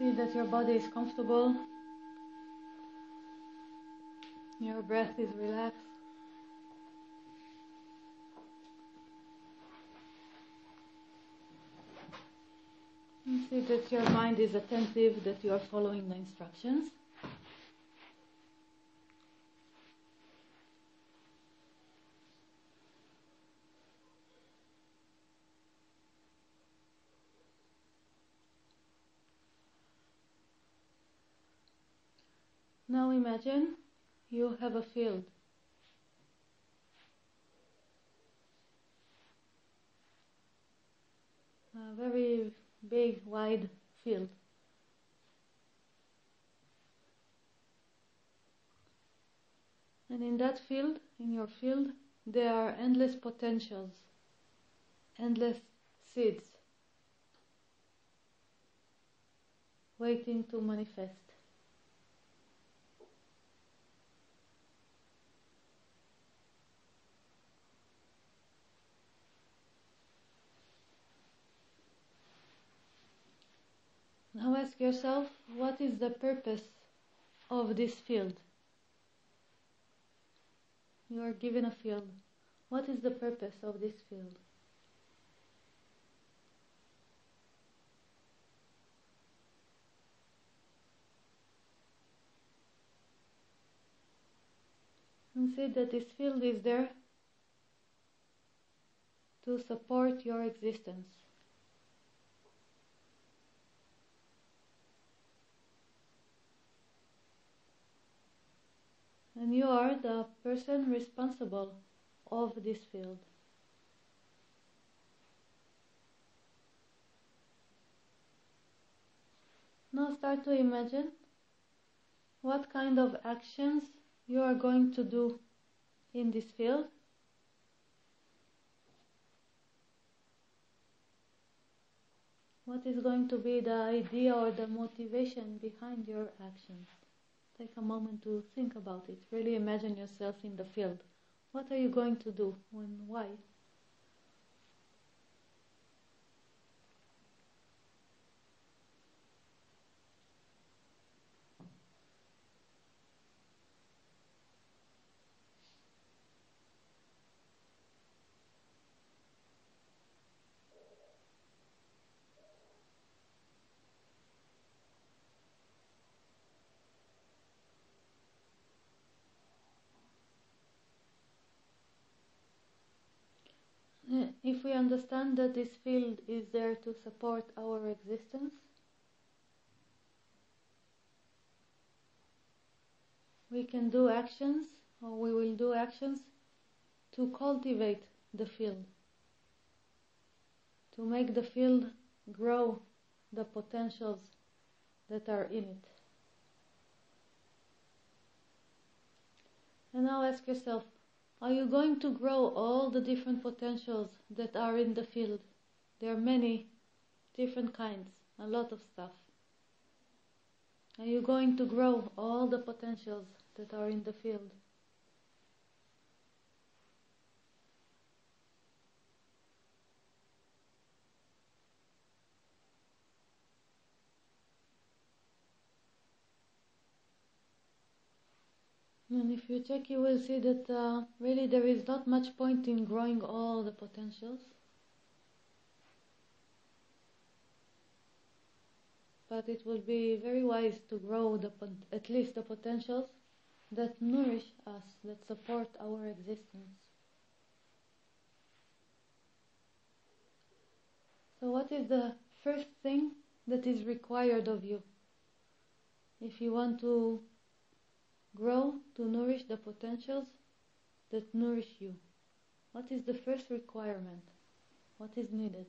See that your body is comfortable, your breath is relaxed. And see that your mind is attentive, that you are following the instructions. Now imagine you have a field. A very big, wide field. And in that field, in your field, there are endless potentials, endless seeds waiting to manifest. Now ask yourself what is the purpose of this field? You are given a field. What is the purpose of this field? And see that this field is there to support your existence. And you are the person responsible of this field. Now start to imagine what kind of actions you are going to do in this field. What is going to be the idea or the motivation behind your actions? Take a moment to think about it. Really imagine yourself in the field. What are you going to do and why? If we understand that this field is there to support our existence, we can do actions, or we will do actions to cultivate the field, to make the field grow the potentials that are in it. And now ask yourself, are you going to grow all the different potentials that are in the field? There are many different kinds, a lot of stuff. Are you going to grow all the potentials that are in the field? And if you check, you will see that uh, really there is not much point in growing all the potentials. But it will be very wise to grow the at least the potentials that nourish us, that support our existence. So, what is the first thing that is required of you if you want to grow to nourish the potentials that nourish you. What is the first requirement? What is needed?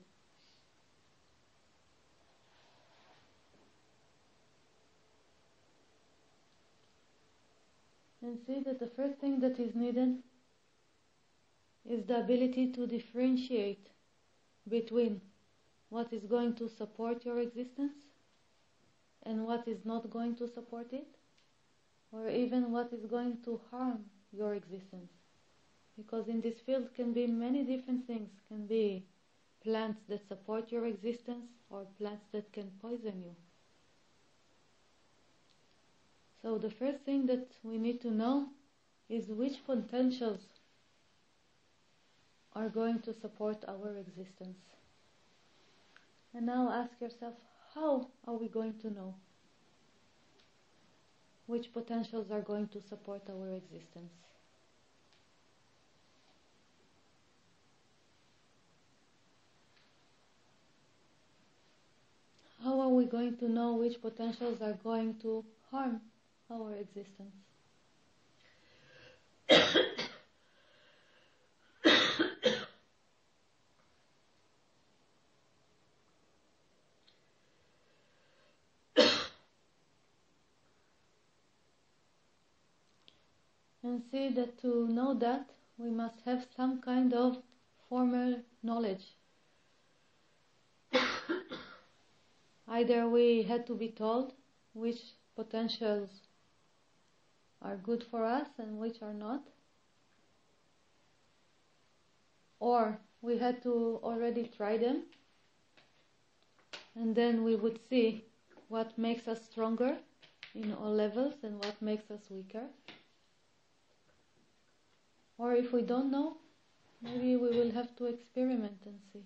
And see that the first thing that is needed is the ability to differentiate between what is going to support your existence and what is not going to support it or even what is going to harm your existence. Because in this field can be many different things, can be plants that support your existence or plants that can poison you. So the first thing that we need to know is which potentials are going to support our existence. And now ask yourself, how are we going to know which potentials are going to support our existence? How are we going to know which potentials are going to harm our existence? and see that to know that we must have some kind of formal knowledge. Either we had to be told which potentials are good for us and which are not, or we had to already try them and then we would see what makes us stronger in all levels and what makes us weaker. Or if we don't know, maybe we will have to experiment and see.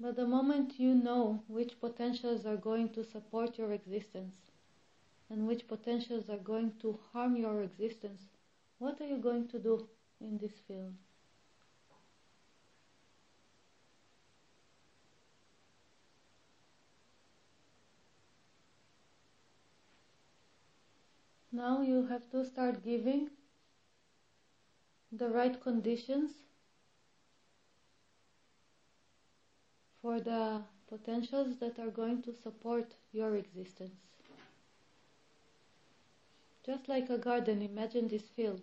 But the moment you know which potentials are going to support your existence and which potentials are going to harm your existence, what are you going to do in this field? Now you have to start giving the right conditions for the potentials that are going to support your existence. Just like a garden, imagine this field.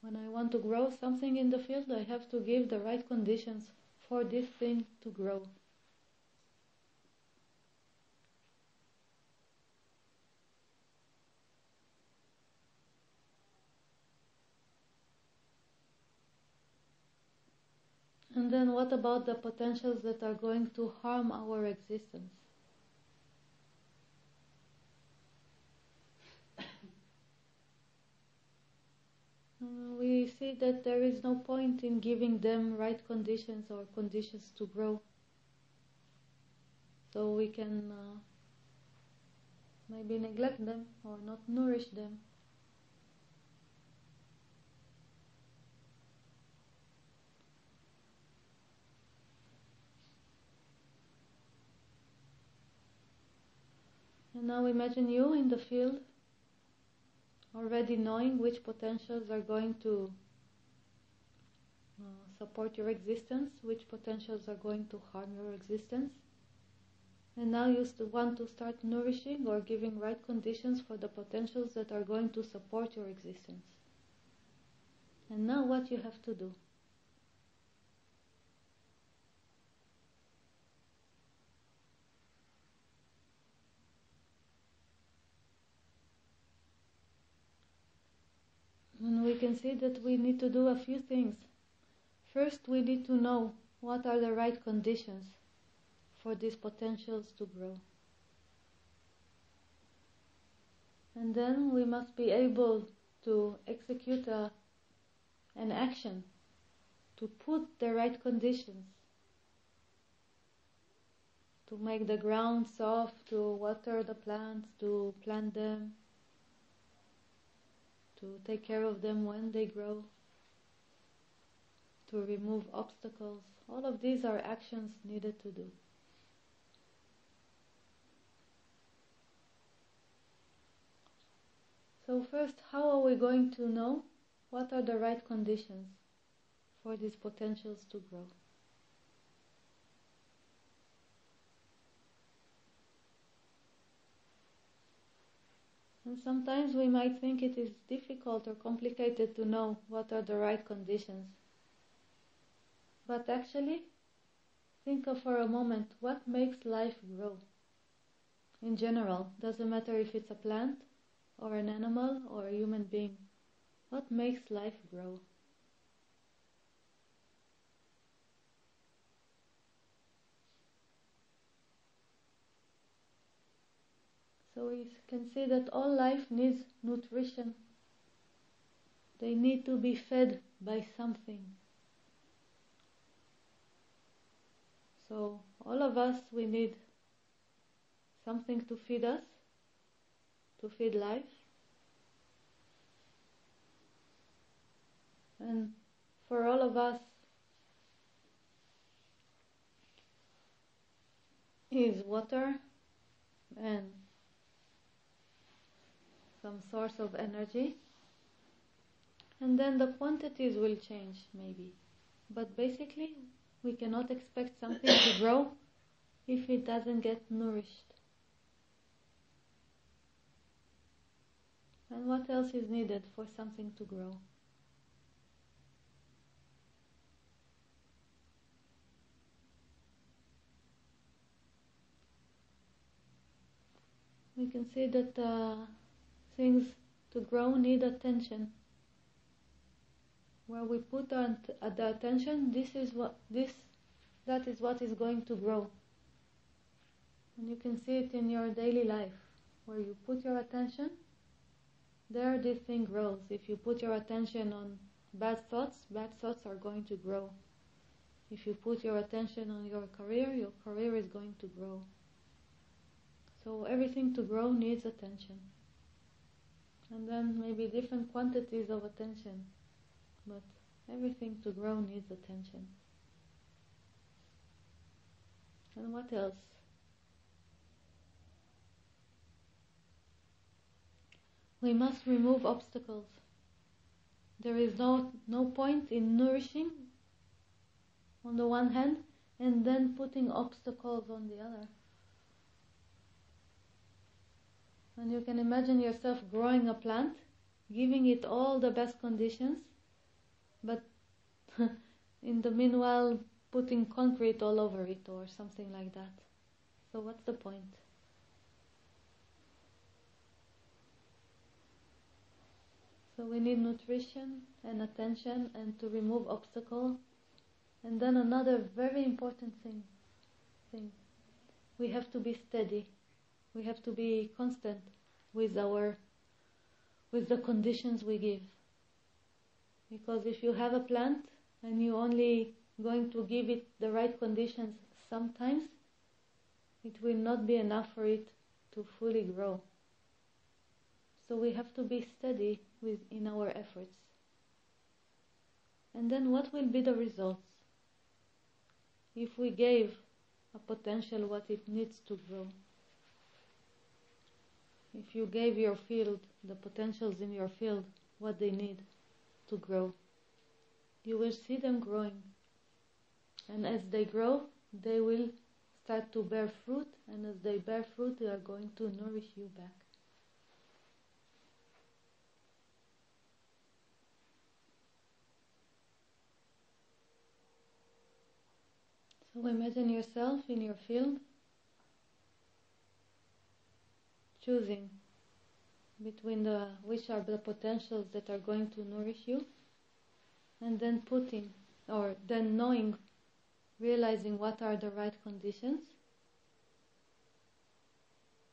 When I want to grow something in the field, I have to give the right conditions for this thing to grow. And then what about the potentials that are going to harm our existence? we see that there is no point in giving them right conditions or conditions to grow. So we can uh, maybe neglect them or not nourish them. Now imagine you in the field, already knowing which potentials are going to uh, support your existence, which potentials are going to harm your existence. And now you want to start nourishing or giving right conditions for the potentials that are going to support your existence. And now what you have to do? And we can see that we need to do a few things. First, we need to know what are the right conditions for these potentials to grow. And then we must be able to execute a, an action to put the right conditions to make the ground soft, to water the plants, to plant them, to take care of them when they grow, to remove obstacles. All of these are actions needed to do. So first, how are we going to know what are the right conditions for these potentials to grow? And sometimes we might think it is difficult or complicated to know what are the right conditions. But actually, think of for a moment what makes life grow. In general, doesn't matter if it's a plant or an animal or a human being. What makes life grow? So we can see that all life needs nutrition. They need to be fed by something. So all of us, we need something to feed us, to feed life. And for all of us is water and some source of energy. And then the quantities will change maybe. But basically we cannot expect something to grow if it doesn't get nourished. And what else is needed for something to grow? We can see that uh, things to grow need attention. Where we put our, uh, the attention, this is what this that is what is going to grow. And you can see it in your daily life. Where you put your attention, there this thing grows. If you put your attention on bad thoughts, bad thoughts are going to grow. If you put your attention on your career, your career is going to grow. So everything to grow needs attention. And then maybe different quantities of attention. But everything to grow needs attention. And what else? We must remove obstacles. There is no, no point in nourishing on the one hand and then putting obstacles on the other. And you can imagine yourself growing a plant, giving it all the best conditions, but in the meanwhile putting concrete all over it or something like that. So what's the point? So we need nutrition and attention and to remove obstacles. And then another very important thing, thing, we have to be steady. We have to be constant with our with the conditions we give. Because if you have a plant and you only going to give it the right conditions sometimes, it will not be enough for it to fully grow. So we have to be steady with in our efforts. And then what will be the results? If we gave a potential what it needs to grow if you gave your field, the potentials in your field, what they need to grow, you will see them growing. And as they grow, they will start to bear fruit, and as they bear fruit, they are going to nourish you back. So imagine yourself in your field choosing between the which are the potentials that are going to nourish you and then putting or then knowing realizing what are the right conditions.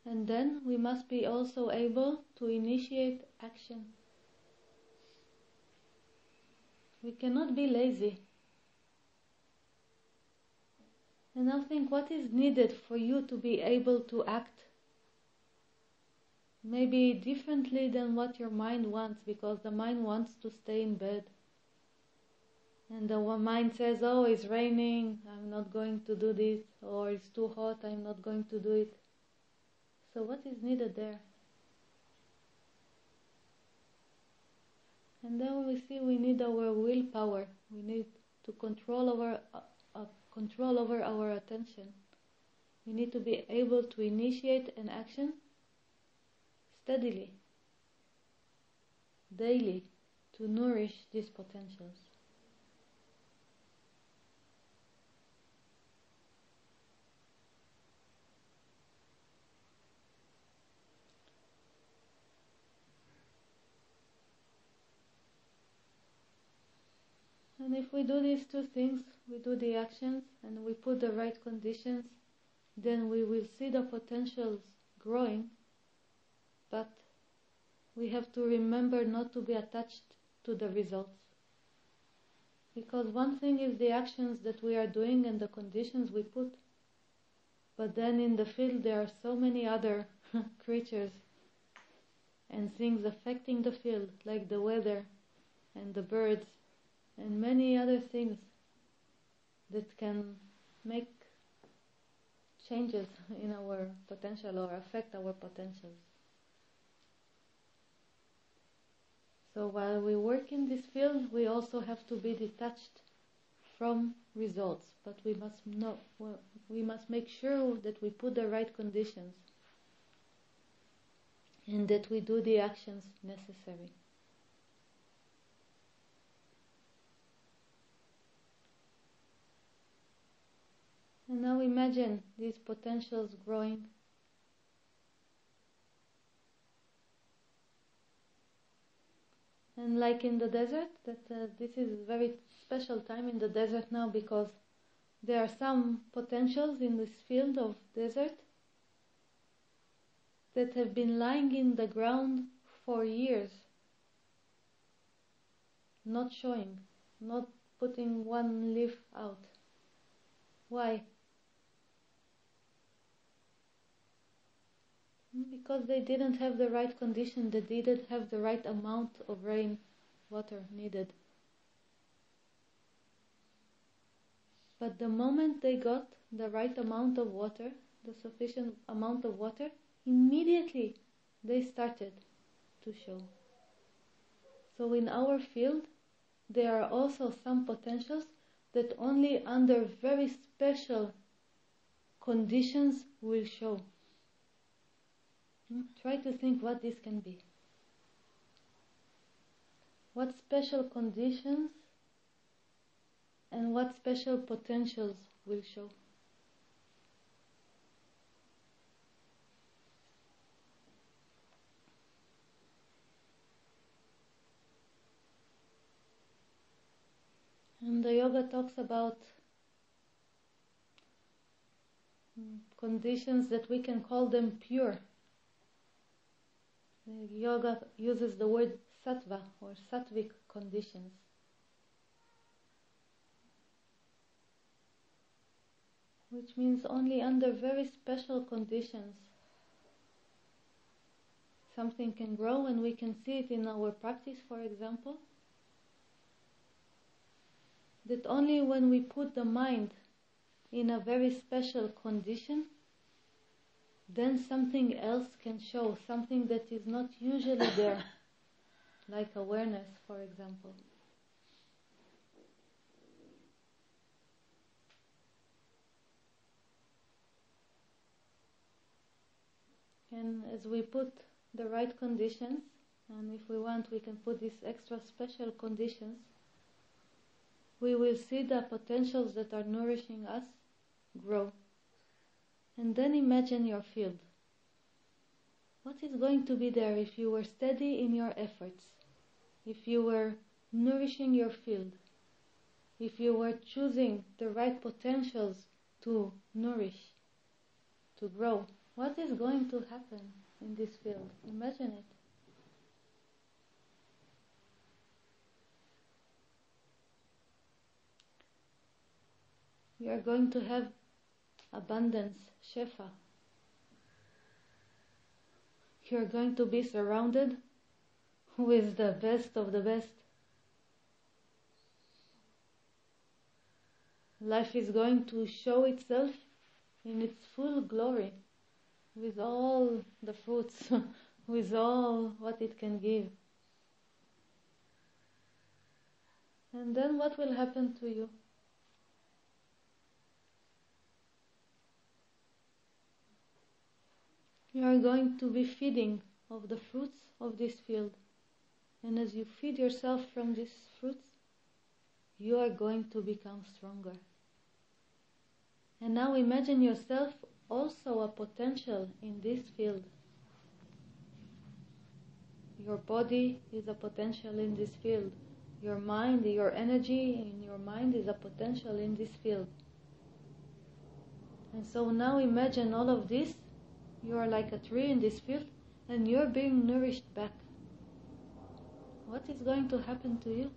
And then we must be also able to initiate action. We cannot be lazy. And now think what is needed for you to be able to act maybe differently than what your mind wants because the mind wants to stay in bed. And the mind says oh it's raining i'm not going to do this or it's too hot i'm not going to do it. So what is needed there? And then we see we need our willpower. We need to control over uh, uh, control over our attention. We need to be able to initiate an action steadily, daily, to nourish these potentials. And if we do these two things, we do the actions and we put the right conditions, then we will see the potentials growing but we have to remember not to be attached to the results. Because one thing is the actions that we are doing and the conditions we put, but then in the field there are so many other creatures and things affecting the field, like the weather and the birds and many other things that can make changes in our potential or affect our potentials. So while we work in this field, we also have to be detached from results, but we must know, we must make sure that we put the right conditions and that we do the actions necessary. And now imagine these potentials growing. And like in the desert, that uh, this is a very special time in the desert now because there are some potentials in this field of desert that have been lying in the ground for years, not showing, not putting one leaf out. Why? Because they didn't have the right condition, they didn't have the right amount of rain water needed. But the moment they got the right amount of water, the sufficient amount of water, immediately they started to show. So in our field, there are also some potentials that only under very special conditions will show. Try to think what this can be. What special conditions and what special potentials will show. And the yoga talks about conditions that we can call them pure. Yoga uses the word sattva or sattvic conditions. Which means only under very special conditions something can grow, and we can see it in our practice, for example. That only when we put the mind in a very special condition then something else can show, something that is not usually there, like awareness, for example. And as we put the right conditions, and if we want, we can put these extra special conditions, we will see the potentials that are nourishing us grow. And then imagine your field. What is going to be there if you were steady in your efforts? If you were nourishing your field? If you were choosing the right potentials to nourish, to grow? What is going to happen in this field? Imagine it. You are going to have abundance, Shefa. You're going to be surrounded with the best of the best. Life is going to show itself in its full glory with all the fruits, with all what it can give. And then what will happen to you? You are going to be feeding of the fruits of this field. And as you feed yourself from these fruits, you are going to become stronger. And now imagine yourself also a potential in this field. Your body is a potential in this field. Your mind, your energy in your mind is a potential in this field. And so now imagine all of this you are like a tree in this field, and you're being nourished back, what is going to happen to you?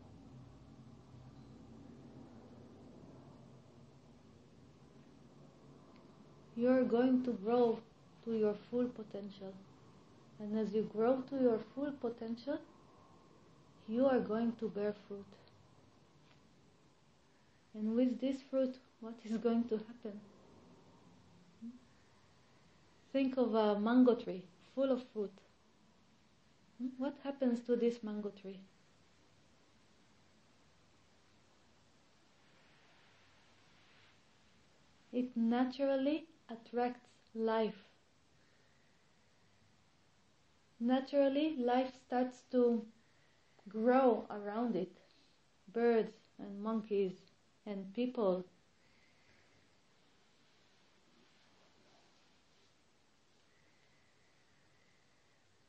You're going to grow to your full potential. And as you grow to your full potential, you are going to bear fruit. And with this fruit, what is going to happen? Think of a mango tree full of fruit. Hmm? What happens to this mango tree? It naturally attracts life. Naturally, life starts to grow around it. Birds and monkeys and people.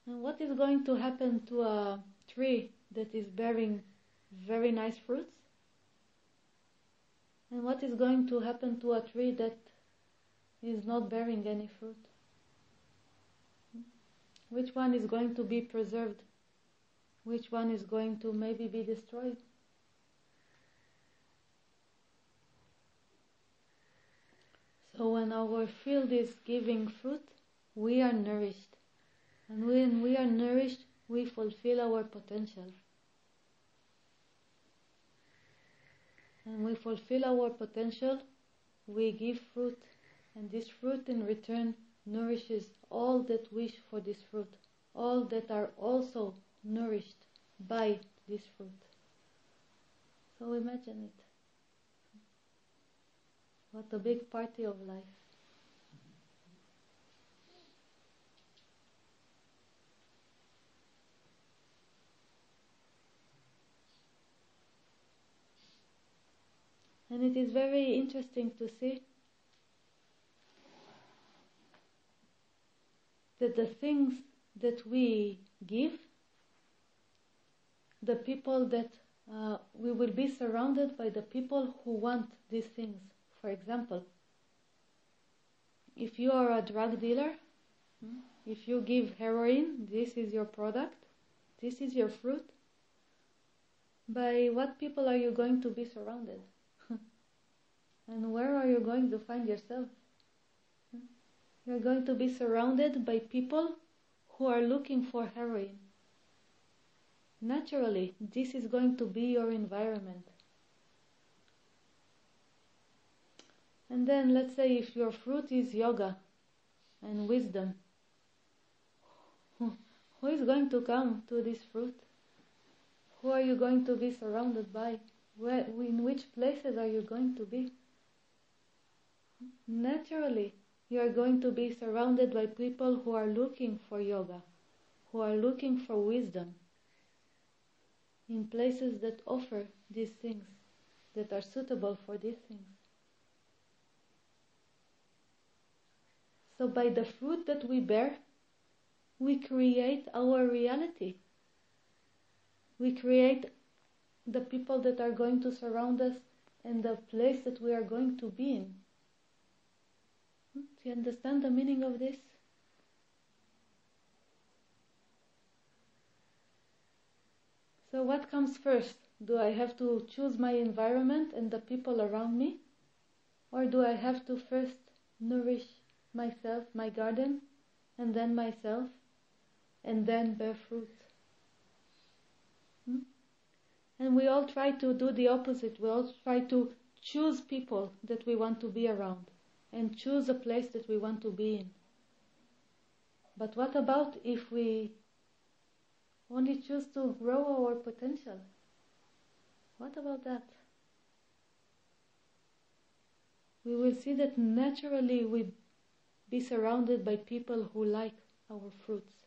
And what is going to happen to a tree that is bearing very nice fruits? And what is going to happen to a tree that is not bearing any fruit? Which one is going to be preserved? Which one is going to maybe be destroyed? So when our field is giving fruit, we are nourished. And when we are nourished, we fulfill our potential. And we fulfill our potential, we give fruit, and this fruit in return nourishes all that wish for this fruit, all that are also nourished by this fruit. So imagine it. What a big party of life. And it is very interesting to see that the things that we give, the people that uh, we will be surrounded by the people who want these things. For example, if you are a drug dealer, if you give heroin, this is your product, this is your fruit. By what people are you going to be surrounded? And where are you going to find yourself? You're going to be surrounded by people who are looking for heroin. Naturally, this is going to be your environment. And then let's say if your fruit is yoga and wisdom, who is going to come to this fruit? Who are you going to be surrounded by? Where, in which places are you going to be? Naturally, you are going to be surrounded by people who are looking for yoga, who are looking for wisdom in places that offer these things, that are suitable for these things. So, by the fruit that we bear, we create our reality. We create the people that are going to surround us and the place that we are going to be in. You understand the meaning of this? So, what comes first? Do I have to choose my environment and the people around me? Or do I have to first nourish myself, my garden, and then myself, and then bear fruit? Hmm? And we all try to do the opposite. We all try to choose people that we want to be around and choose a place that we want to be in. But what about if we only choose to grow our potential? What about that? We will see that naturally we be surrounded by people who like our fruits.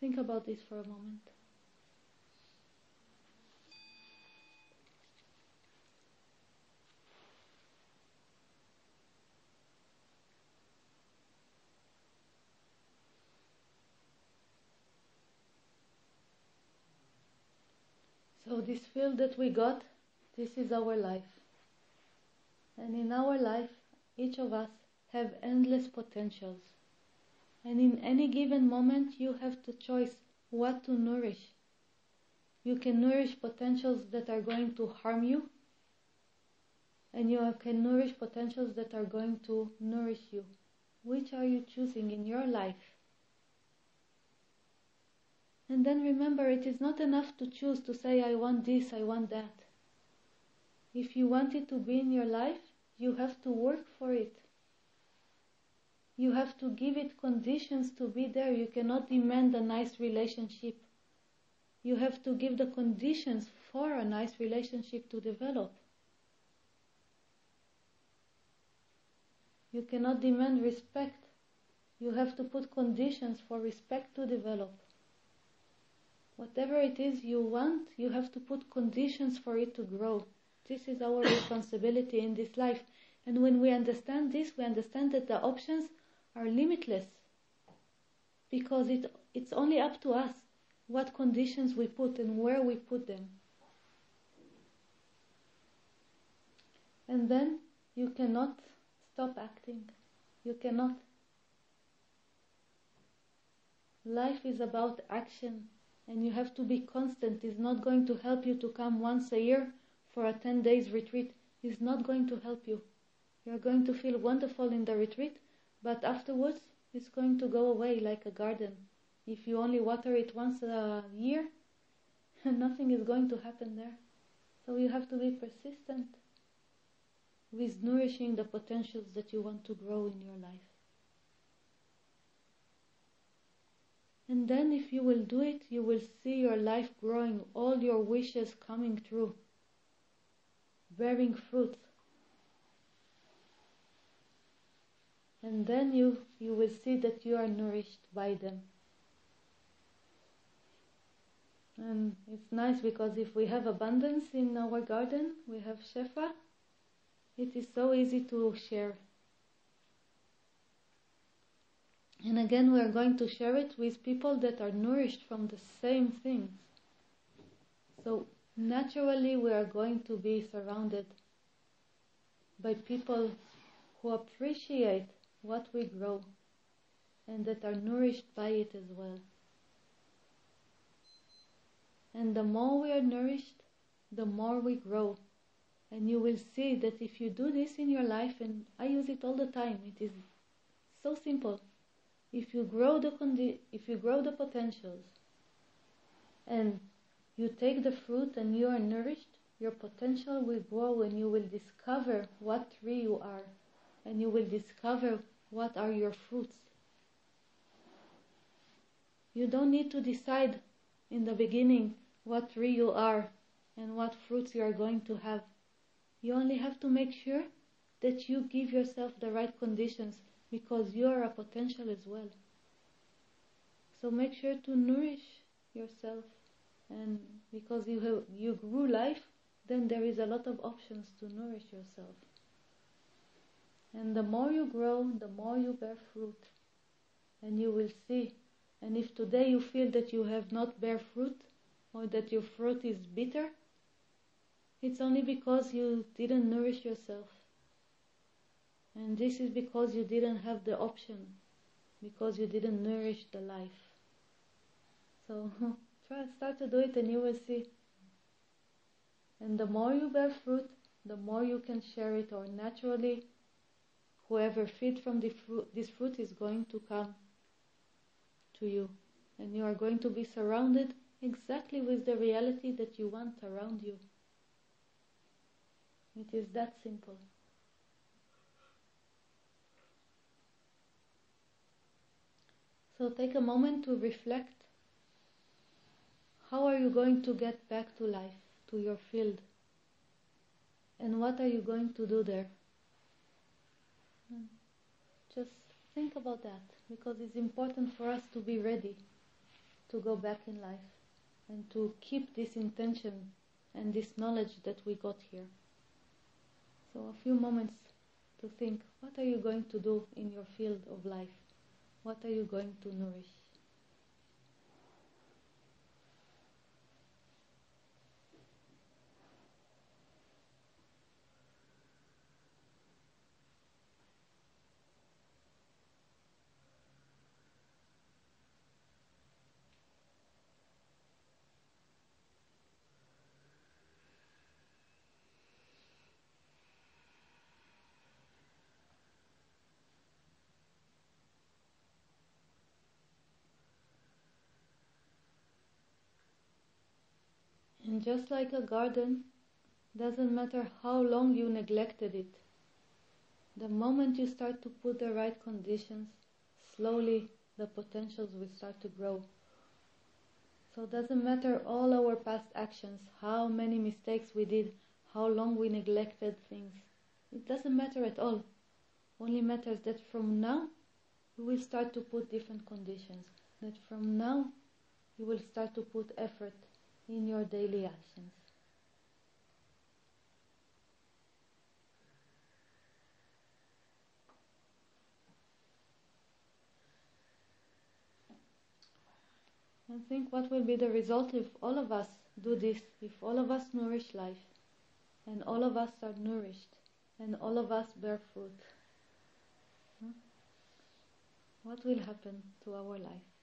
Think about this for a moment. So, this field that we got, this is our life. And in our life, each of us have endless potentials. And in any given moment, you have the choice what to nourish. You can nourish potentials that are going to harm you, and you can nourish potentials that are going to nourish you. Which are you choosing in your life? And then remember, it is not enough to choose to say, I want this, I want that. If you want it to be in your life, you have to work for it. You have to give it conditions to be there. You cannot demand a nice relationship. You have to give the conditions for a nice relationship to develop. You cannot demand respect. You have to put conditions for respect to develop. Whatever it is you want, you have to put conditions for it to grow. This is our responsibility in this life. And when we understand this, we understand that the options are limitless. Because it, it's only up to us what conditions we put and where we put them. And then you cannot stop acting. You cannot. Life is about action and you have to be constant. It's not going to help you to come once a year for a 10 days retreat. It's not going to help you. You're going to feel wonderful in the retreat, but afterwards it's going to go away like a garden. If you only water it once a year, nothing is going to happen there. So you have to be persistent with nourishing the potentials that you want to grow in your life. And then, if you will do it, you will see your life growing, all your wishes coming true, bearing fruit. And then you, you will see that you are nourished by them. And it's nice because if we have abundance in our garden, we have Shefa, it is so easy to share. And again, we are going to share it with people that are nourished from the same things. So naturally, we are going to be surrounded by people who appreciate what we grow and that are nourished by it as well. And the more we are nourished, the more we grow. And you will see that if you do this in your life, and I use it all the time, it is so simple if you grow the condi- if you grow the potentials and you take the fruit and you are nourished your potential will grow and you will discover what tree you are and you will discover what are your fruits. You don't need to decide in the beginning what tree you are and what fruits you are going to have. You only have to make sure that you give yourself the right conditions because you are a potential as well. So make sure to nourish yourself and because you have you grew life, then there is a lot of options to nourish yourself. And the more you grow, the more you bear fruit. And you will see. And if today you feel that you have not bear fruit or that your fruit is bitter, it's only because you didn't nourish yourself. And this is because you didn't have the option, because you didn't nourish the life. So try start to do it and you will see. And the more you bear fruit, the more you can share it, or naturally, whoever feed from the fruit, this fruit is going to come to you. And you are going to be surrounded exactly with the reality that you want around you. It is that simple. So take a moment to reflect. How are you going to get back to life, to your field? And what are you going to do there? Just think about that because it's important for us to be ready to go back in life and to keep this intention and this knowledge that we got here. So, a few moments to think what are you going to do in your field of life? What are you going to nourish? And just like a garden, doesn't matter how long you neglected it. The moment you start to put the right conditions, slowly the potentials will start to grow. So it doesn't matter all our past actions, how many mistakes we did, how long we neglected things. It doesn't matter at all. Only matters that from now you will start to put different conditions. That from now you will start to put effort in your daily actions. And think what will be the result if all of us do this, if all of us nourish life, and all of us are nourished, and all of us bear fruit. Hmm? What will happen to our life?